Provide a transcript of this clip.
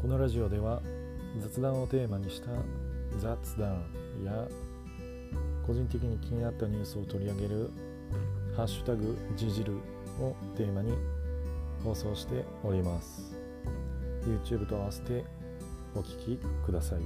このラジオでは雑談をテーマにした雑談や個人的に気になったニュースを取り上げる「ハッシュタグじじる」をテーマに放送しております。YouTube と合わせてお聴きください。